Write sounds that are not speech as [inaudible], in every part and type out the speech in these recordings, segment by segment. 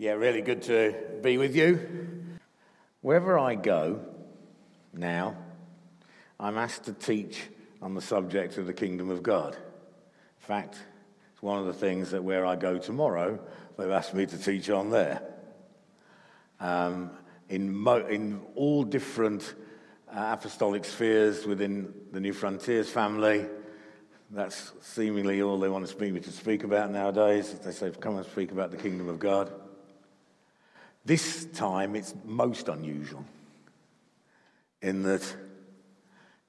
Yeah, really good to be with you. Wherever I go now, I'm asked to teach on the subject of the kingdom of God. In fact, it's one of the things that where I go tomorrow, they've asked me to teach on there. Um, in, mo- in all different uh, apostolic spheres within the New Frontiers family, that's seemingly all they want to speak me to speak about nowadays. They say, come and speak about the kingdom of God. This time it's most unusual in that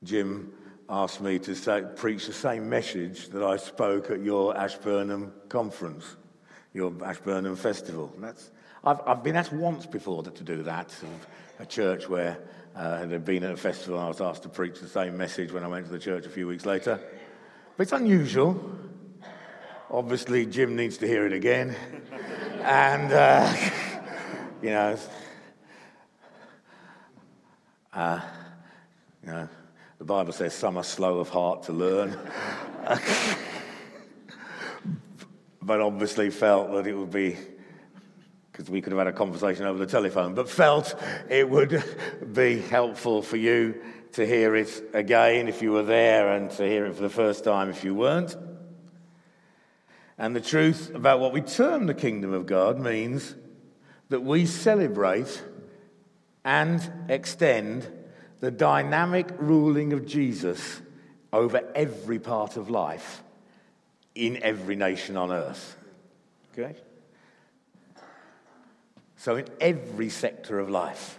Jim asked me to say, preach the same message that I spoke at your Ashburnham conference, your Ashburnham festival. That's, I've, I've been asked once before to do that, at a church where uh, had been at a festival and I was asked to preach the same message when I went to the church a few weeks later. But it's unusual. Obviously, Jim needs to hear it again. [laughs] and. Uh, you know, uh, you know, the Bible says some are slow of heart to learn. [laughs] but obviously felt that it would be, because we could have had a conversation over the telephone, but felt it would be helpful for you to hear it again if you were there and to hear it for the first time if you weren't. And the truth about what we term the kingdom of God means that we celebrate and extend the dynamic ruling of Jesus over every part of life in every nation on earth. Okay? So, in every sector of life,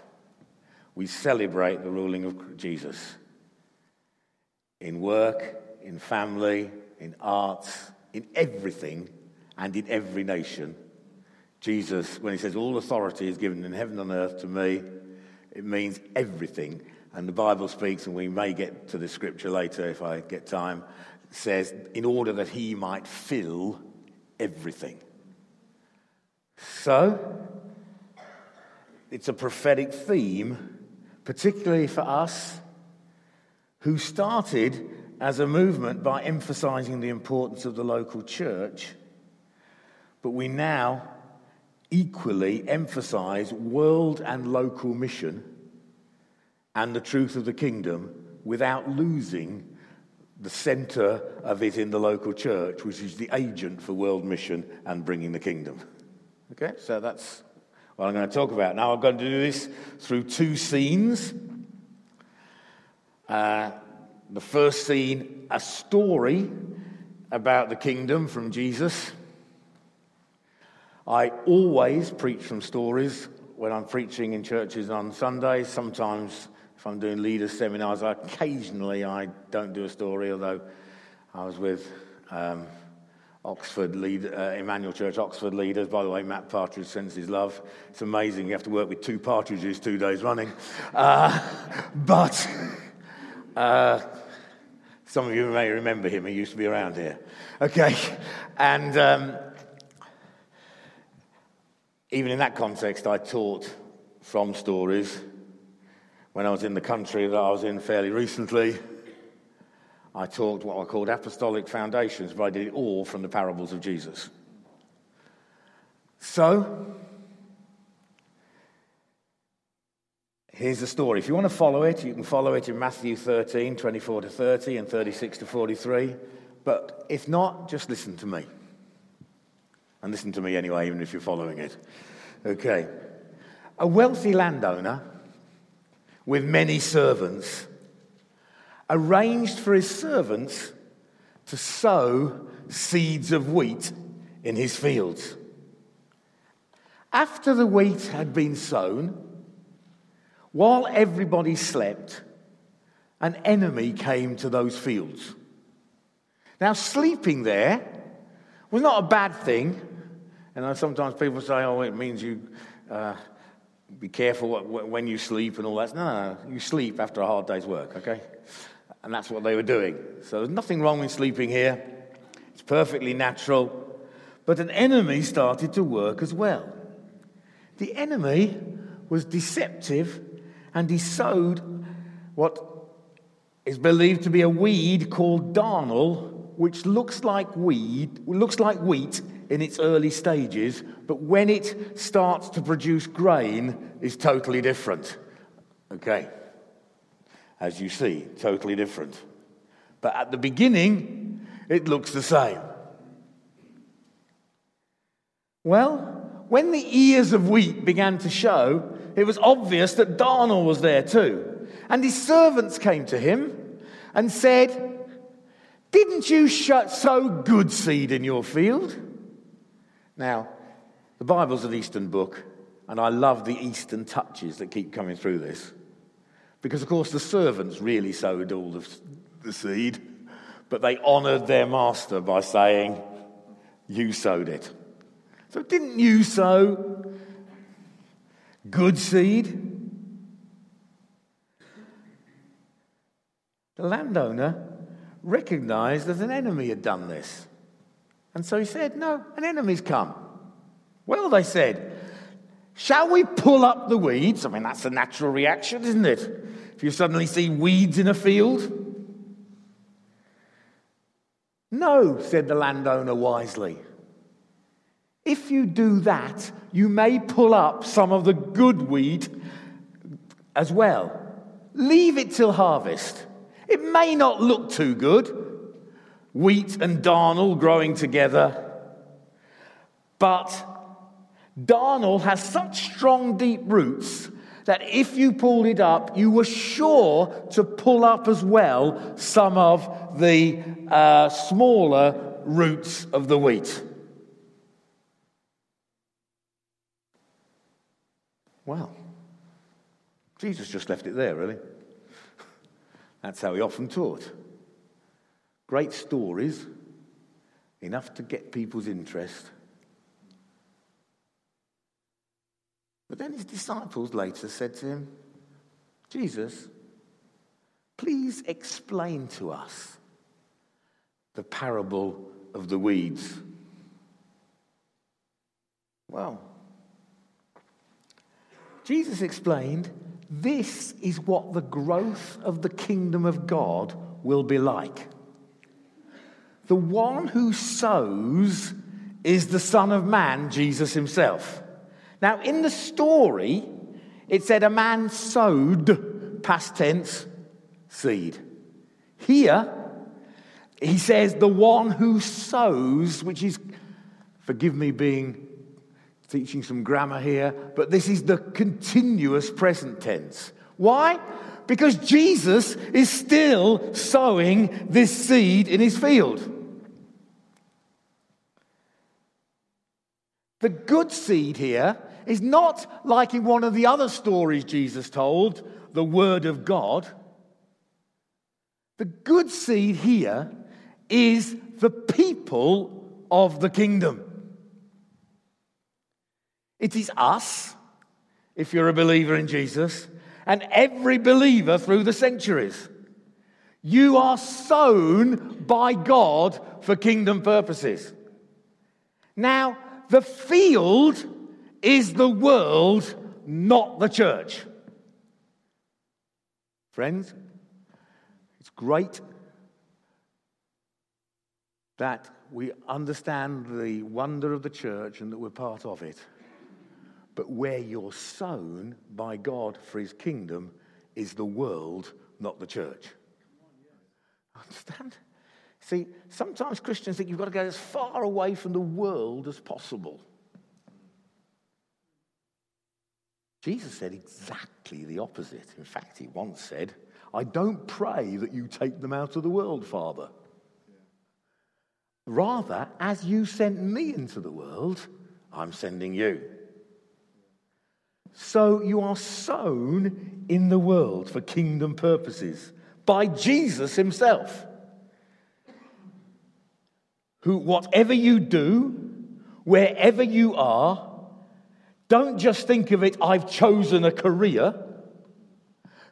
we celebrate the ruling of Jesus. In work, in family, in arts, in everything, and in every nation, Jesus, when he says, All authority is given in heaven and earth to me, it means everything. And the Bible speaks, and we may get to the scripture later if I get time, says, in order that he might fill everything. So, it's a prophetic theme, particularly for us who started as a movement by emphasizing the importance of the local church, but we now equally emphasize world and local mission and the truth of the kingdom without losing the center of it in the local church, which is the agent for world mission and bringing the kingdom. Okay, so that's what I'm going to talk about. Now, I'm going to do this through two scenes. Uh, the first scene, a story about the kingdom from Jesus. I always preach from stories when I'm preaching in churches on Sundays. Sometimes, if I'm doing leaders seminars, occasionally I don't do a story, although I was with um, Oxford lead, uh, Emmanuel Church Oxford leaders. By the way, Matt Partridge sends his love. It's amazing you have to work with two partridges two days running. Uh, [laughs] but uh, some of you may remember him. He used to be around here. Okay. And um, even in that context, I taught from stories. When I was in the country that I was in fairly recently, I taught what I called apostolic foundations, but I did it all from the parables of Jesus. So, here's the story. If you want to follow it, you can follow it in Matthew 13, 24 to 30, and 36 to 43. But if not, just listen to me. And listen to me anyway, even if you're following it. Okay. A wealthy landowner with many servants arranged for his servants to sow seeds of wheat in his fields. After the wheat had been sown, while everybody slept, an enemy came to those fields. Now, sleeping there was not a bad thing and sometimes people say, oh, it means you uh, be careful when you sleep and all that. No, no, no, you sleep after a hard day's work, okay? And that's what they were doing. So there's nothing wrong with sleeping here. It's perfectly natural. But an enemy started to work as well. The enemy was deceptive and he sowed what is believed to be a weed called darnel, which looks like weed, looks like wheat in its early stages, but when it starts to produce grain, is totally different. Okay. As you see, totally different. But at the beginning, it looks the same. Well, when the ears of wheat began to show, it was obvious that darnel was there too. And his servants came to him and said, Didn't you sow good seed in your field? Now, the Bible's an Eastern book, and I love the Eastern touches that keep coming through this. Because, of course, the servants really sowed all the, the seed, but they honored their master by saying, You sowed it. So, didn't you sow good seed? The landowner recognized that an enemy had done this. And so he said, No, an enemy's come. Well, they said, Shall we pull up the weeds? I mean, that's a natural reaction, isn't it? If you suddenly see weeds in a field. No, said the landowner wisely. If you do that, you may pull up some of the good weed as well. Leave it till harvest. It may not look too good, wheat and darnel growing together, but darnel has such strong, deep roots that if you pulled it up, you were sure to pull up as well some of the uh, smaller roots of the wheat. Well, Jesus just left it there, really. That's how he often taught. Great stories, enough to get people's interest. But then his disciples later said to him, Jesus, please explain to us the parable of the weeds. Well, Jesus explained this is what the growth of the kingdom of God will be like. The one who sows is the Son of Man, Jesus himself. Now, in the story, it said a man sowed, past tense, seed. Here, he says the one who sows, which is, forgive me being teaching some grammar here, but this is the continuous present tense. Why? Because Jesus is still sowing this seed in his field. The good seed here is not like in one of the other stories Jesus told, the Word of God. The good seed here is the people of the kingdom. It is us, if you're a believer in Jesus, and every believer through the centuries. You are sown by God for kingdom purposes. Now, the field is the world, not the church. Friends, it's great that we understand the wonder of the church and that we're part of it. But where you're sown by God for his kingdom is the world, not the church. Understand? See, sometimes Christians think you've got to go as far away from the world as possible. Jesus said exactly the opposite. In fact, he once said, I don't pray that you take them out of the world, Father. Rather, as you sent me into the world, I'm sending you. So you are sown in the world for kingdom purposes by Jesus himself. Who, whatever you do, wherever you are, don't just think of it, I've chosen a career.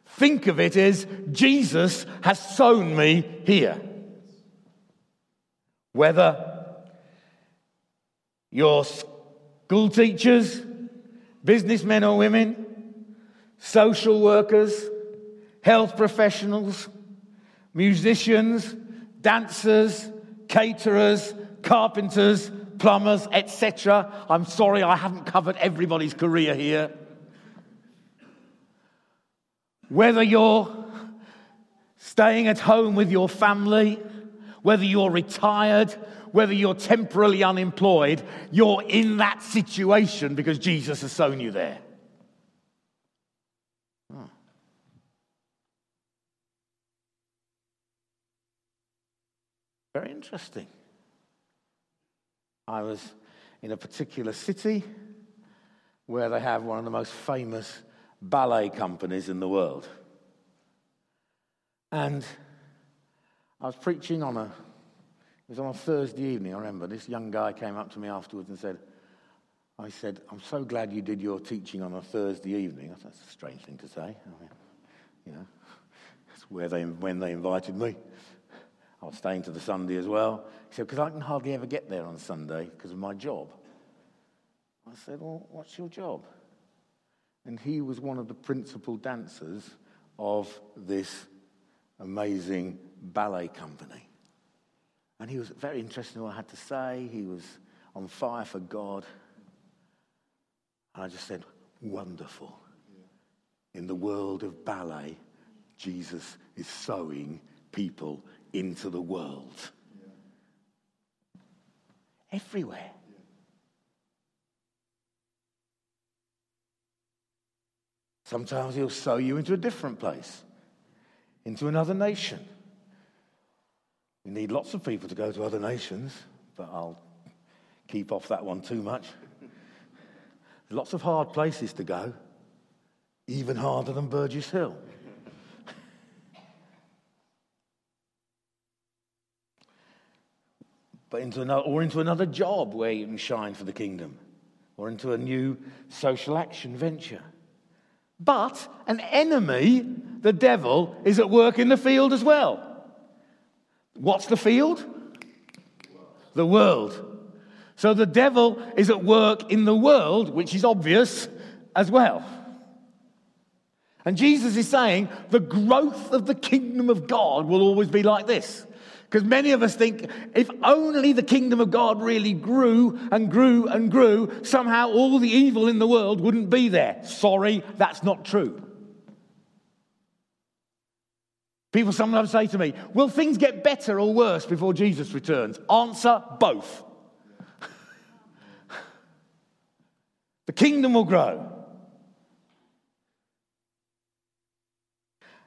Think of it as Jesus has sown me here. Whether you're school teachers, businessmen or women, social workers, health professionals, musicians, dancers, caterers, carpenters, plumbers, etc. I'm sorry I haven't covered everybody's career here. Whether you're staying at home with your family, whether you're retired, whether you're temporarily unemployed, you're in that situation because Jesus has sown you there. Very interesting. I was in a particular city where they have one of the most famous ballet companies in the world. And I was preaching on a, it was on a Thursday evening, I remember. This young guy came up to me afterwards and said, I said, I'm so glad you did your teaching on a Thursday evening. That's a strange thing to say. I mean, you know, [laughs] that's where they, when they invited me. I was staying to the Sunday as well. He said, because I can hardly ever get there on Sunday because of my job. I said, well, what's your job? And he was one of the principal dancers of this amazing ballet company. And he was very interested in what I had to say. He was on fire for God. And I just said, wonderful. In the world of ballet, Jesus is sowing people into the world. Everywhere. Sometimes he'll sow you into a different place, into another nation. We need lots of people to go to other nations, but I'll keep off that one too much. There's lots of hard places to go, even harder than Burgess Hill. But into another, or into another job where you can shine for the kingdom, or into a new social action venture. But an enemy, the devil, is at work in the field as well. What's the field? The world. So the devil is at work in the world, which is obvious as well. And Jesus is saying the growth of the kingdom of God will always be like this. Because many of us think if only the kingdom of God really grew and grew and grew, somehow all the evil in the world wouldn't be there. Sorry, that's not true. People sometimes say to me, Will things get better or worse before Jesus returns? Answer both. [laughs] the kingdom will grow.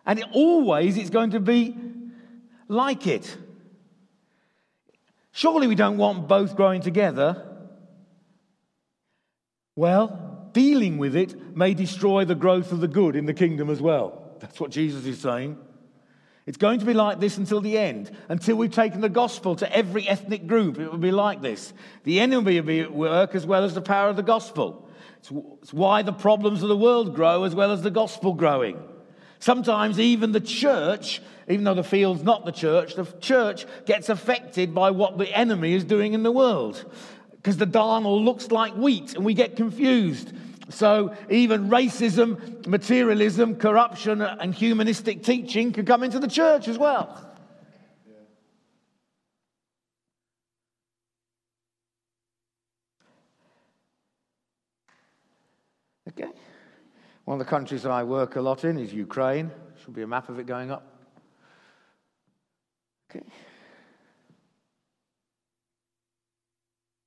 And it always it's going to be like it. Surely we don't want both growing together. Well, dealing with it may destroy the growth of the good in the kingdom as well. That's what Jesus is saying. It's going to be like this until the end. Until we've taken the gospel to every ethnic group, it will be like this. The enemy will be at work as well as the power of the gospel. It's why the problems of the world grow as well as the gospel growing. Sometimes even the church, even though the field's not the church, the church gets affected by what the enemy is doing in the world. Because the darnel looks like wheat and we get confused. So even racism, materialism, corruption, and humanistic teaching can come into the church as well. Okay. One of the countries that I work a lot in is Ukraine. Should be a map of it going up. Okay.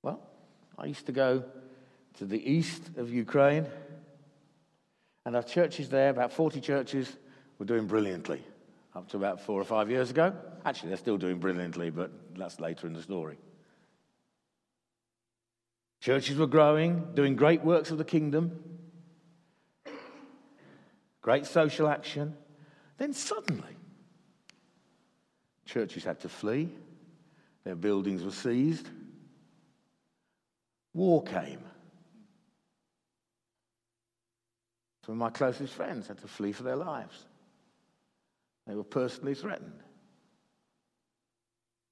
Well, I used to go to the east of Ukraine, and our churches there, about 40 churches, were doing brilliantly up to about four or five years ago. Actually, they're still doing brilliantly, but that's later in the story. Churches were growing, doing great works of the kingdom great social action. Then suddenly, churches had to flee, their buildings were seized, war came. Some of my closest friends had to flee for their lives. They were personally threatened.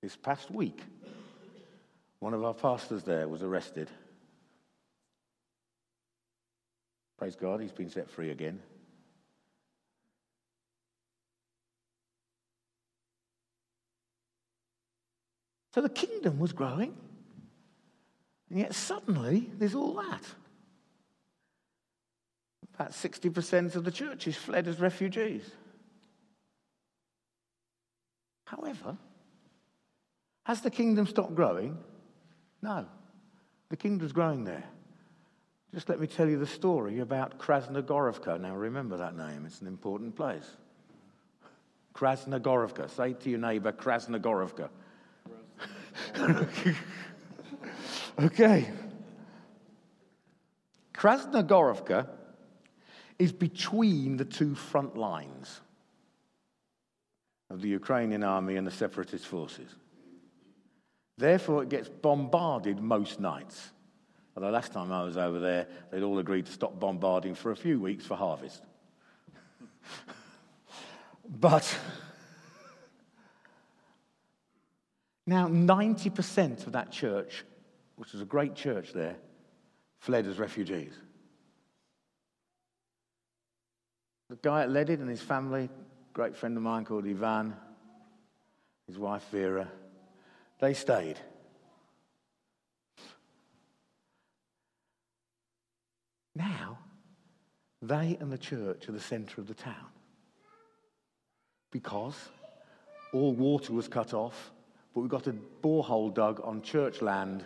This past week, one of our pastors there was arrested. Praise God, he's been set free again. So the kingdom was growing. And yet suddenly there's all that. About 60% of the churches fled as refugees. However, has the kingdom stopped growing? No. The kingdom's growing there. Just let me tell you the story about Krasnogorovka. Now remember that name, it's an important place. Krasnogorovka. Say to your neighbor, Krasnogorovka. [laughs] okay. Krasnogorovka is between the two front lines of the Ukrainian army and the separatist forces. Therefore, it gets bombarded most nights. Although last time I was over there, they'd all agreed to stop bombarding for a few weeks for harvest. [laughs] but now 90% of that church, which was a great church there, fled as refugees. The guy that led it and his family, great friend of mine called Ivan, his wife Vera, they stayed. Now, they and the church are the centre of the town. Because all water was cut off, but we've got a borehole dug on church land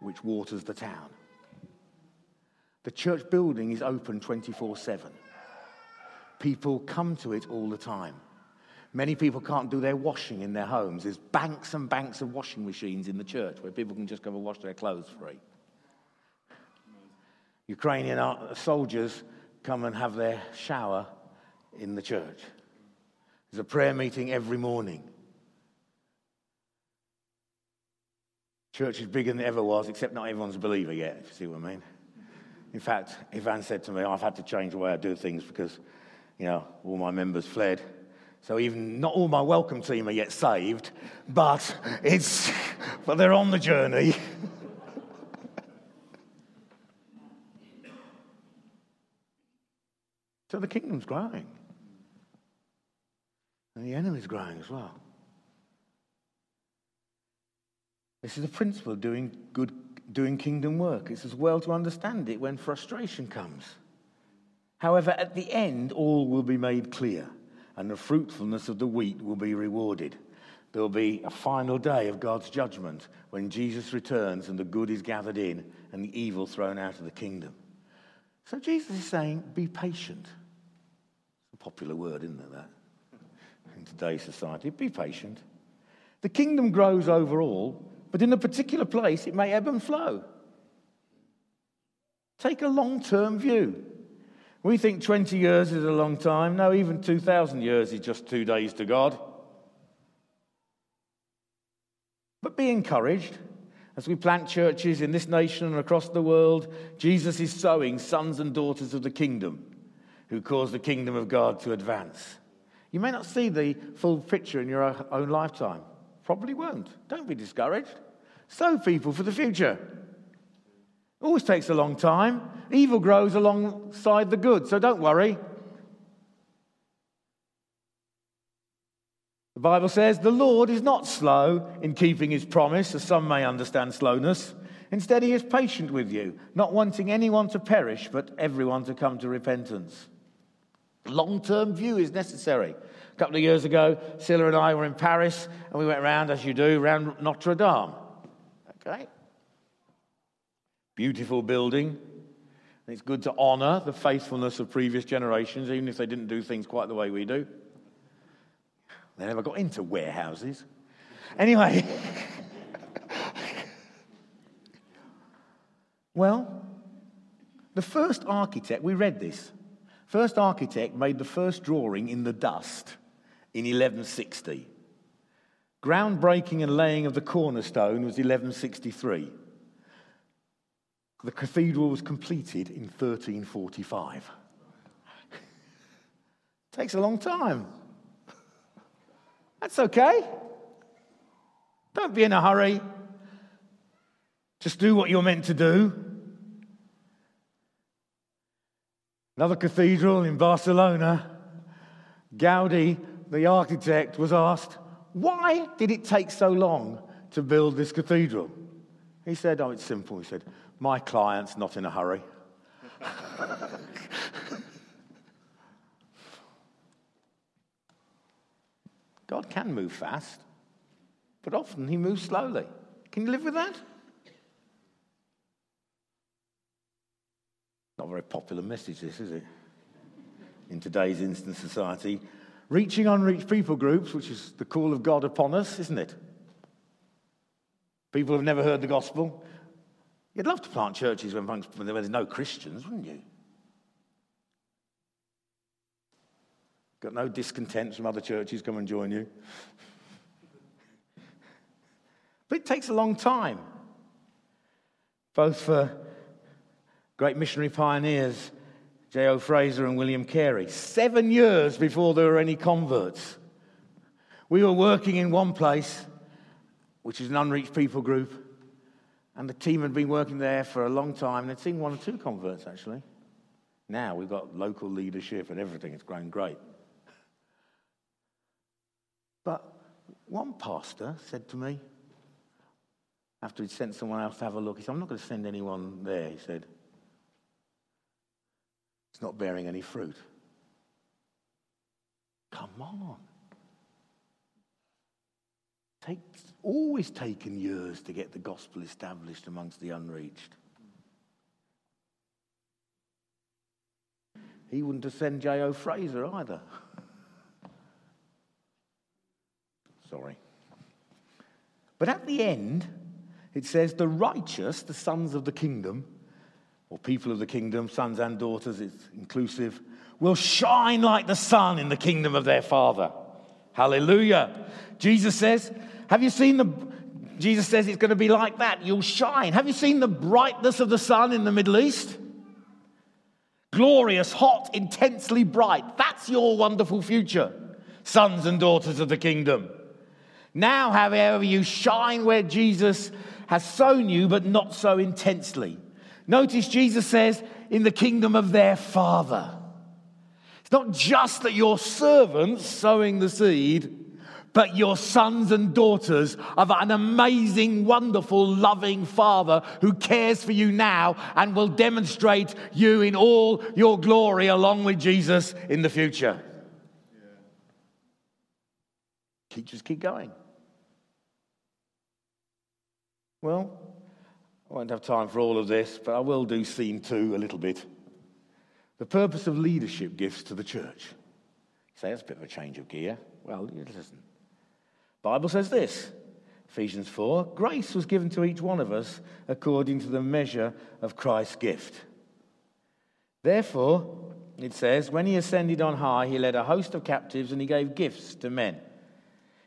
which waters the town. The church building is open 24 7. People come to it all the time. Many people can't do their washing in their homes. There's banks and banks of washing machines in the church where people can just go and wash their clothes free. Ukrainian soldiers come and have their shower in the church. There's a prayer meeting every morning. Church is bigger than it ever was, except not everyone's a believer yet, if you see what I mean. In fact, Ivan said to me, I've had to change the way I do things because, you know, all my members fled. So even not all my welcome team are yet saved, but it's but they're on the journey. [laughs] So the kingdom's growing. And the enemy's growing as well. This is the principle of doing good, doing kingdom work. It's as well to understand it when frustration comes. However, at the end, all will be made clear, and the fruitfulness of the wheat will be rewarded. There will be a final day of God's judgment when Jesus returns and the good is gathered in and the evil thrown out of the kingdom. So Jesus is saying, be patient. It's a popular word, isn't it, that? In today's society, be patient. The kingdom grows overall, but in a particular place, it may ebb and flow. Take a long term view. We think 20 years is a long time. No, even 2,000 years is just two days to God. But be encouraged. As we plant churches in this nation and across the world, Jesus is sowing sons and daughters of the kingdom who cause the kingdom of God to advance. You may not see the full picture in your own lifetime. Probably won't. Don't be discouraged. Sow people for the future. It always takes a long time. Evil grows alongside the good, so don't worry. The Bible says, The Lord is not slow in keeping his promise, as some may understand slowness. Instead, he is patient with you, not wanting anyone to perish, but everyone to come to repentance. Long term view is necessary. A couple of years ago, Scilla and I were in Paris, and we went around, as you do, around Notre Dame. Okay? Beautiful building. it's good to honor the faithfulness of previous generations, even if they didn't do things quite the way we do. They never got into warehouses. Anyway. [laughs] well, the first architect, we read this, first architect made the first drawing in the dust in 1160. Groundbreaking and laying of the cornerstone was 1163. The cathedral was completed in 1345. [laughs] Takes a long time. That's okay. Don't be in a hurry. Just do what you're meant to do. Another cathedral in Barcelona, Gaudi, the architect, was asked, Why did it take so long to build this cathedral? He said, Oh, it's simple. He said, My client's not in a hurry. [laughs] God can move fast, but often he moves slowly. Can you live with that? Not a very popular message, this, is it? In today's instant society. Reaching unreached people groups, which is the call of God upon us, isn't it? People have never heard the gospel. You'd love to plant churches when, when there's no Christians, wouldn't you? Got no discontent from other churches come and join you. But it takes a long time, both for great missionary pioneers, J.O. Fraser and William Carey. Seven years before there were any converts. We were working in one place, which is an unreached people group, and the team had been working there for a long time, and they'd seen one or two converts actually. Now we've got local leadership and everything, it's grown great. But one pastor said to me, after he'd sent someone else to have a look, he said, I'm not going to send anyone there, he said. It's not bearing any fruit. Come on. Takes, always taken years to get the gospel established amongst the unreached. He wouldn't have sent J.O. Fraser either. [laughs] Sorry. But at the end, it says, the righteous, the sons of the kingdom, or people of the kingdom, sons and daughters, it's inclusive, will shine like the sun in the kingdom of their Father. Hallelujah. Jesus says, Have you seen the. Jesus says it's going to be like that. You'll shine. Have you seen the brightness of the sun in the Middle East? Glorious, hot, intensely bright. That's your wonderful future, sons and daughters of the kingdom. Now, however, you shine where Jesus has sown you, but not so intensely. Notice Jesus says, in the kingdom of their Father. It's not just that you're servants sowing the seed, but your sons and daughters of an amazing, wonderful, loving Father who cares for you now and will demonstrate you in all your glory along with Jesus in the future. Keep, just keep going. Well, I won't have time for all of this, but I will do scene two a little bit. The purpose of leadership gifts to the church. You say that's a bit of a change of gear. Well, listen. Bible says this. Ephesians 4 Grace was given to each one of us according to the measure of Christ's gift. Therefore, it says, when he ascended on high, he led a host of captives and he gave gifts to men.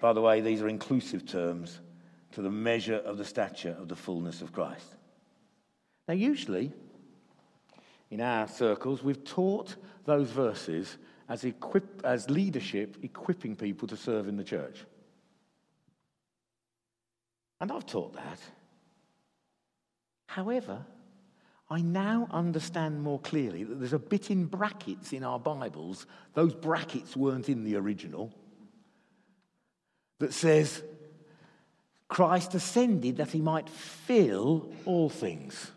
by the way, these are inclusive terms to the measure of the stature of the fullness of Christ. Now, usually, in our circles, we've taught those verses as, equip, as leadership, equipping people to serve in the church. And I've taught that. However, I now understand more clearly that there's a bit in brackets in our Bibles. Those brackets weren't in the original that says, Christ ascended that he might fill all things.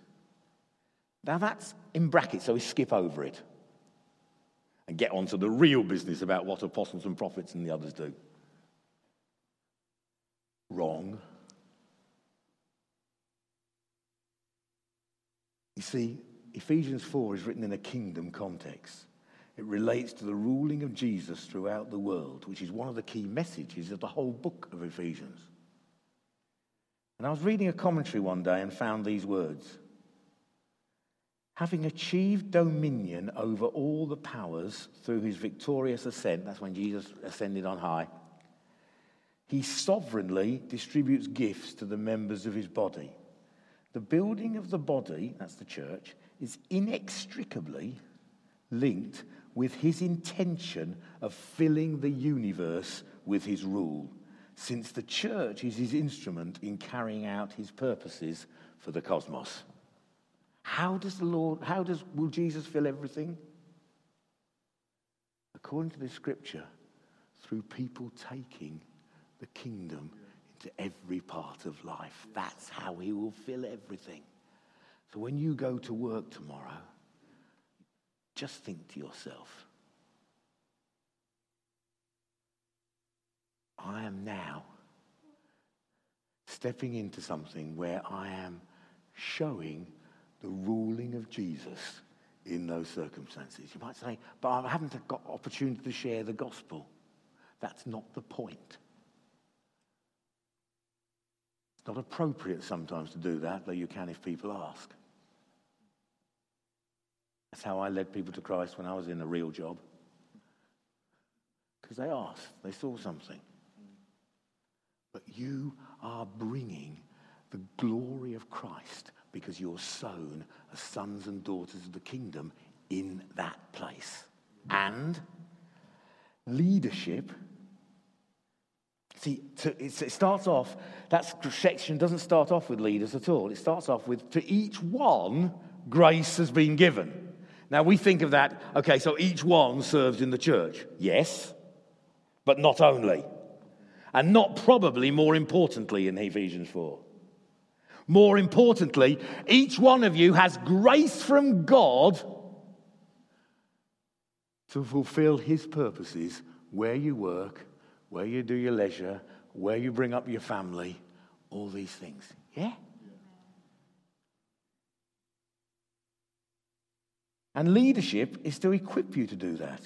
Now that's in brackets, so we skip over it and get on to the real business about what apostles and prophets and the others do. Wrong. You see, Ephesians 4 is written in a kingdom context. It relates to the ruling of Jesus throughout the world, which is one of the key messages of the whole book of Ephesians. And I was reading a commentary one day and found these words Having achieved dominion over all the powers through his victorious ascent, that's when Jesus ascended on high, he sovereignly distributes gifts to the members of his body. The building of the body, that's the church, is inextricably linked with his intention of filling the universe with his rule, since the church is his instrument in carrying out his purposes for the cosmos. How does the Lord, how does, will Jesus fill everything? According to the scripture, through people taking the kingdom into every part of life. That's how he will fill everything. So when you go to work tomorrow, just think to yourself, I am now stepping into something where I am showing the ruling of Jesus in those circumstances. You might say, but I haven't got opportunity to share the gospel. That's not the point. It's not appropriate sometimes to do that, though you can if people ask. That's how I led people to Christ when I was in a real job. Because they asked, they saw something. But you are bringing the glory of Christ because you're sown as sons and daughters of the kingdom in that place. And leadership. See, to, it starts off, that section doesn't start off with leaders at all. It starts off with, to each one, grace has been given. Now we think of that, okay, so each one serves in the church. Yes, but not only. And not probably more importantly in Ephesians 4. More importantly, each one of you has grace from God to fulfill his purposes where you work, where you do your leisure, where you bring up your family, all these things. Yeah? And leadership is to equip you to do that.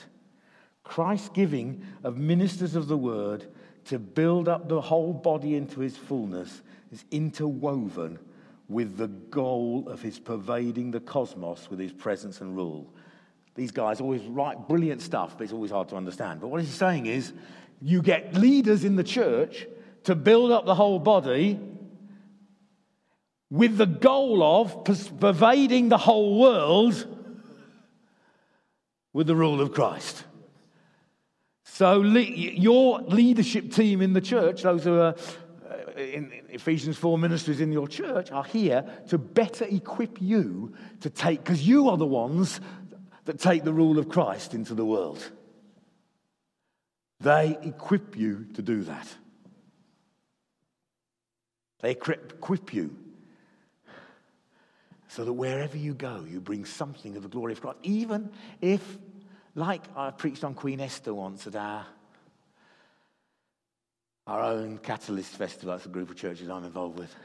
Christ's giving of ministers of the word to build up the whole body into his fullness is interwoven with the goal of his pervading the cosmos with his presence and rule. These guys always write brilliant stuff, but it's always hard to understand. But what he's saying is, you get leaders in the church to build up the whole body with the goal of pervading the whole world with the rule of Christ. So, your leadership team in the church, those who are uh, in Ephesians 4 ministries in your church are here to better equip you to take, because you are the ones that take the rule of Christ into the world. They equip you to do that. They equip you so that wherever you go, you bring something of the glory of God. Even if, like I preached on Queen Esther once at our our own Catalyst Festival. That's a group of churches I'm involved with.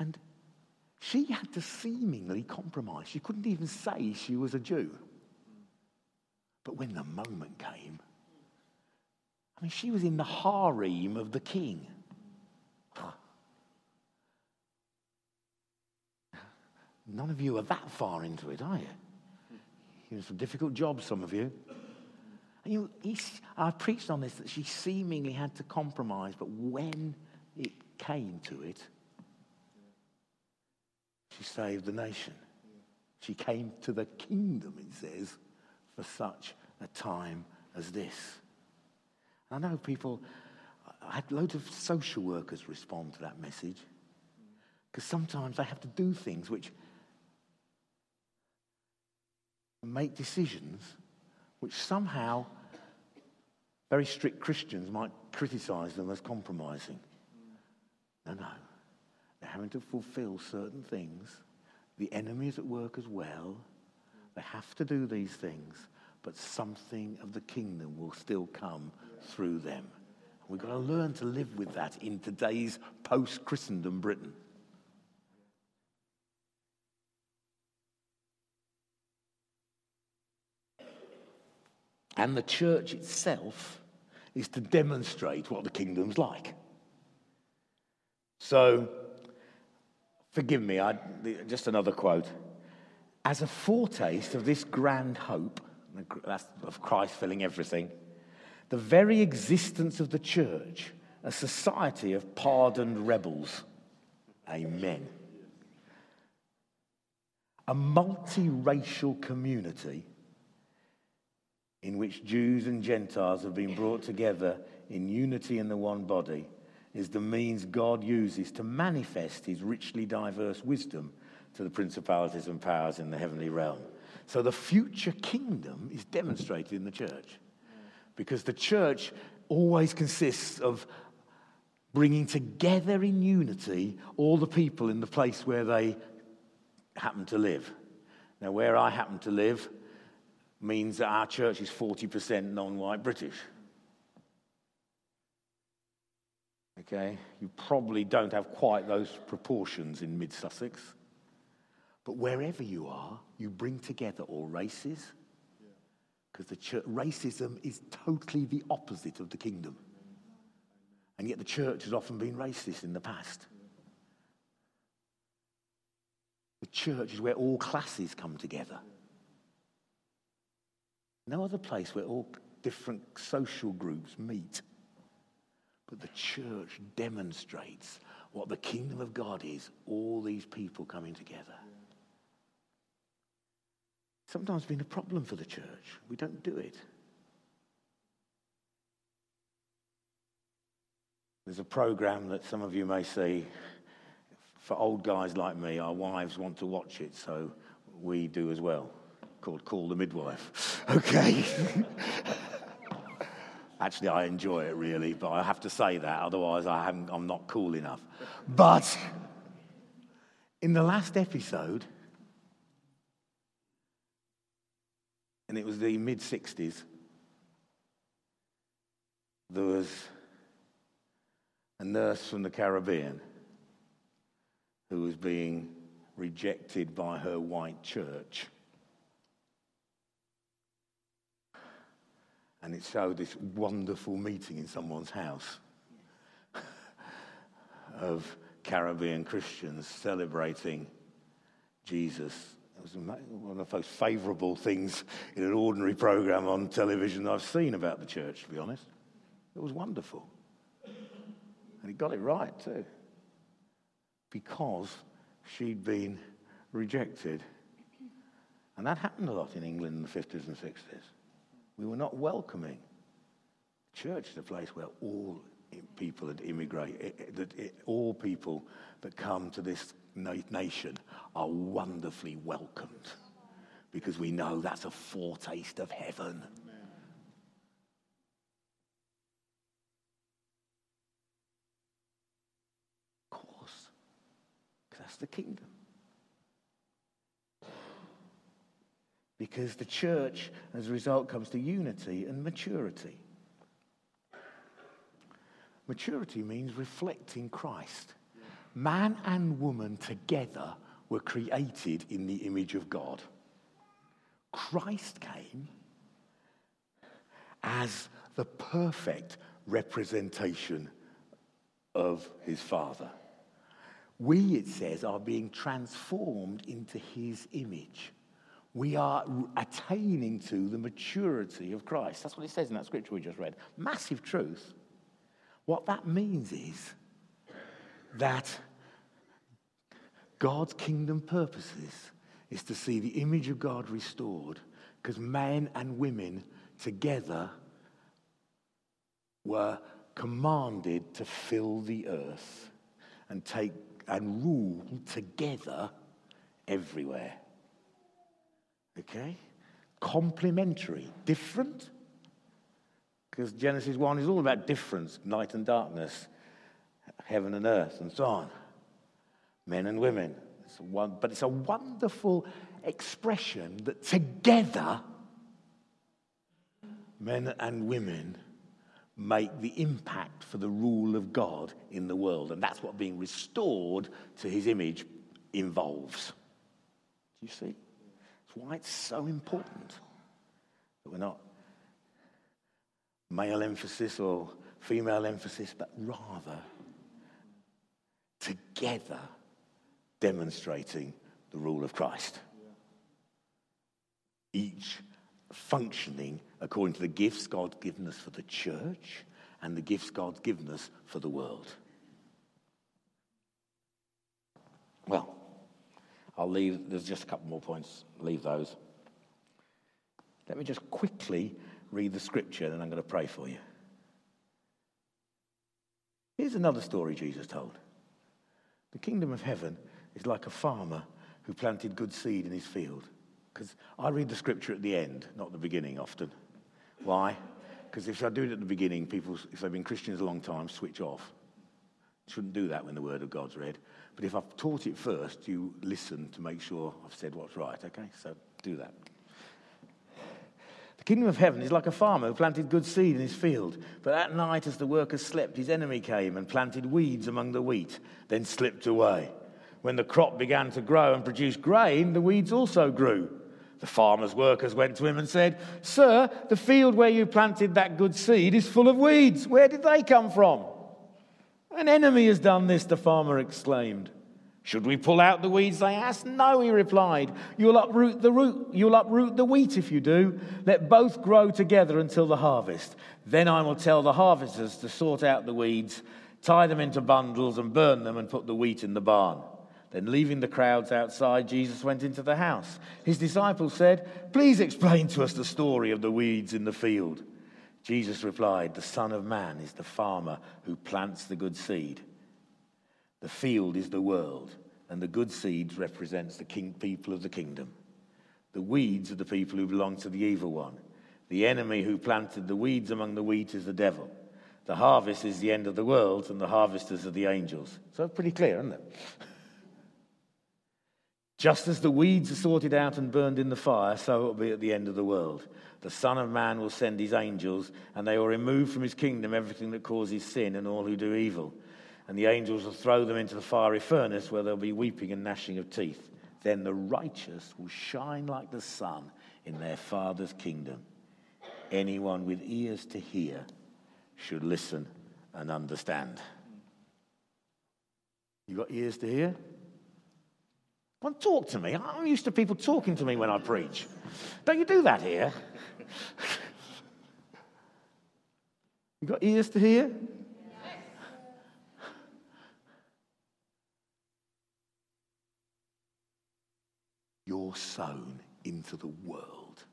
And she had to seemingly compromise. She couldn't even say she was a Jew. But when the moment came, I mean, she was in the harem of the king. None of you are that far into it, are you? You know, some difficult jobs, some of you. And you, I preached on this that she seemingly had to compromise, but when it came to it, she saved the nation. She came to the kingdom, it says, for such a time as this. I know people, I had loads of social workers respond to that message because sometimes they have to do things which make decisions which somehow very strict Christians might criticize them as compromising. No, no. They're having to fulfill certain things. The enemy is at work as well. They have to do these things, but something of the kingdom will still come through them. We've got to learn to live with that in today's post Christendom Britain. And the church itself is to demonstrate what the kingdom's like. So, forgive me, I, just another quote. As a foretaste of this grand hope, of Christ filling everything, the very existence of the church, a society of pardoned rebels. Amen. A multiracial community in which Jews and Gentiles have been brought together in unity in the one body is the means God uses to manifest his richly diverse wisdom to the principalities and powers in the heavenly realm. So the future kingdom is demonstrated in the church because the church always consists of bringing together in unity all the people in the place where they happen to live. Now, where I happen to live means that our church is 40% non white British. Okay? You probably don't have quite those proportions in mid Sussex. But wherever you are, you bring together all races. Because the church, racism is totally the opposite of the kingdom. And yet the church has often been racist in the past. The church is where all classes come together. No other place where all different social groups meet. But the church demonstrates what the kingdom of God is all these people coming together. Sometimes been a problem for the church. We don't do it. There's a program that some of you may see. For old guys like me, our wives want to watch it, so we do as well, called Call the Midwife. [laughs] Okay. [laughs] Actually, I enjoy it really, but I have to say that, otherwise, I haven't, I'm not cool enough. But in the last episode, and it was the mid 60s, there was a nurse from the Caribbean who was being rejected by her white church. And it showed this wonderful meeting in someone's house [laughs] of Caribbean Christians celebrating Jesus it was one of the most favourable things in an ordinary programme on television I've seen about the church, to be honest. It was wonderful. And he got it right, too. Because she'd been rejected. And that happened a lot in England in the 50s and 60s. We were not welcoming. Church is a place where all people that immigrate, eh, eh, that eh, all people that come to this nation are wonderfully welcomed because we know that's a foretaste of heaven. Of course, because that's the kingdom. Because the church, as a result, comes to unity and maturity. Maturity means reflecting Christ. Man and woman together were created in the image of God. Christ came as the perfect representation of his Father. We, it says, are being transformed into his image. We are attaining to the maturity of Christ. That's what it says in that scripture we just read. Massive truth. What that means is that God's kingdom purposes is to see the image of God restored because men and women together were commanded to fill the earth and take and rule together everywhere. Okay? Complementary, different, because Genesis 1 is all about difference, light and darkness, heaven and earth, and so on. Men and women. It's one, but it's a wonderful expression that together, men and women make the impact for the rule of God in the world. And that's what being restored to his image involves. Do you see? Why it's so important that we're not male emphasis or female emphasis, but rather together demonstrating the rule of Christ. Each functioning according to the gifts God's given us for the church and the gifts God's given us for the world. Well, I'll leave, there's just a couple more points, leave those. Let me just quickly read the scripture, and then I'm going to pray for you. Here's another story Jesus told. The kingdom of heaven is like a farmer who planted good seed in his field. Because I read the scripture at the end, not the beginning often. Why? Because if I do it at the beginning, people, if they've been Christians a long time, switch off. Shouldn't do that when the word of God's read. But if I've taught it first, you listen to make sure I've said what's right, okay? So do that. The kingdom of heaven is like a farmer who planted good seed in his field. But at night, as the workers slept, his enemy came and planted weeds among the wheat, then slipped away. When the crop began to grow and produce grain, the weeds also grew. The farmer's workers went to him and said, Sir, the field where you planted that good seed is full of weeds. Where did they come from? An enemy has done this, the farmer exclaimed. Should we pull out the weeds? They asked. No, he replied. You'll uproot the root. You'll uproot the wheat if you do. Let both grow together until the harvest. Then I will tell the harvesters to sort out the weeds, tie them into bundles, and burn them, and put the wheat in the barn. Then, leaving the crowds outside, Jesus went into the house. His disciples said, Please explain to us the story of the weeds in the field. Jesus replied, The Son of Man is the farmer who plants the good seed. The field is the world, and the good seed represents the king, people of the kingdom. The weeds are the people who belong to the evil one. The enemy who planted the weeds among the wheat is the devil. The harvest is the end of the world, and the harvesters are the angels. So, pretty clear, isn't it? [laughs] Just as the weeds are sorted out and burned in the fire, so it will be at the end of the world. The Son of Man will send his angels, and they will remove from his kingdom everything that causes sin and all who do evil and the angels will throw them into the fiery furnace where there'll be weeping and gnashing of teeth. Then the righteous will shine like the sun in their Father's kingdom. Anyone with ears to hear should listen and understand. You got ears to hear? Well, talk to me. I'm used to people talking to me when I preach. Don't you do that here? [laughs] you got ears to hear? you're sown into the world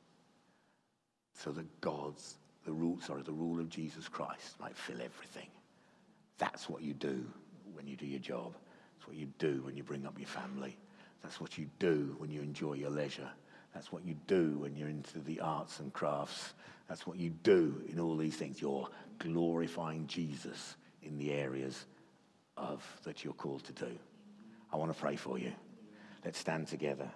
so that God's, the rule, sorry, the rule of Jesus Christ might fill everything. That's what you do when you do your job. That's what you do when you bring up your family. That's what you do when you enjoy your leisure. That's what you do when you're into the arts and crafts. That's what you do in all these things. You're glorifying Jesus in the areas of that you're called to do. I want to pray for you. Let's stand together.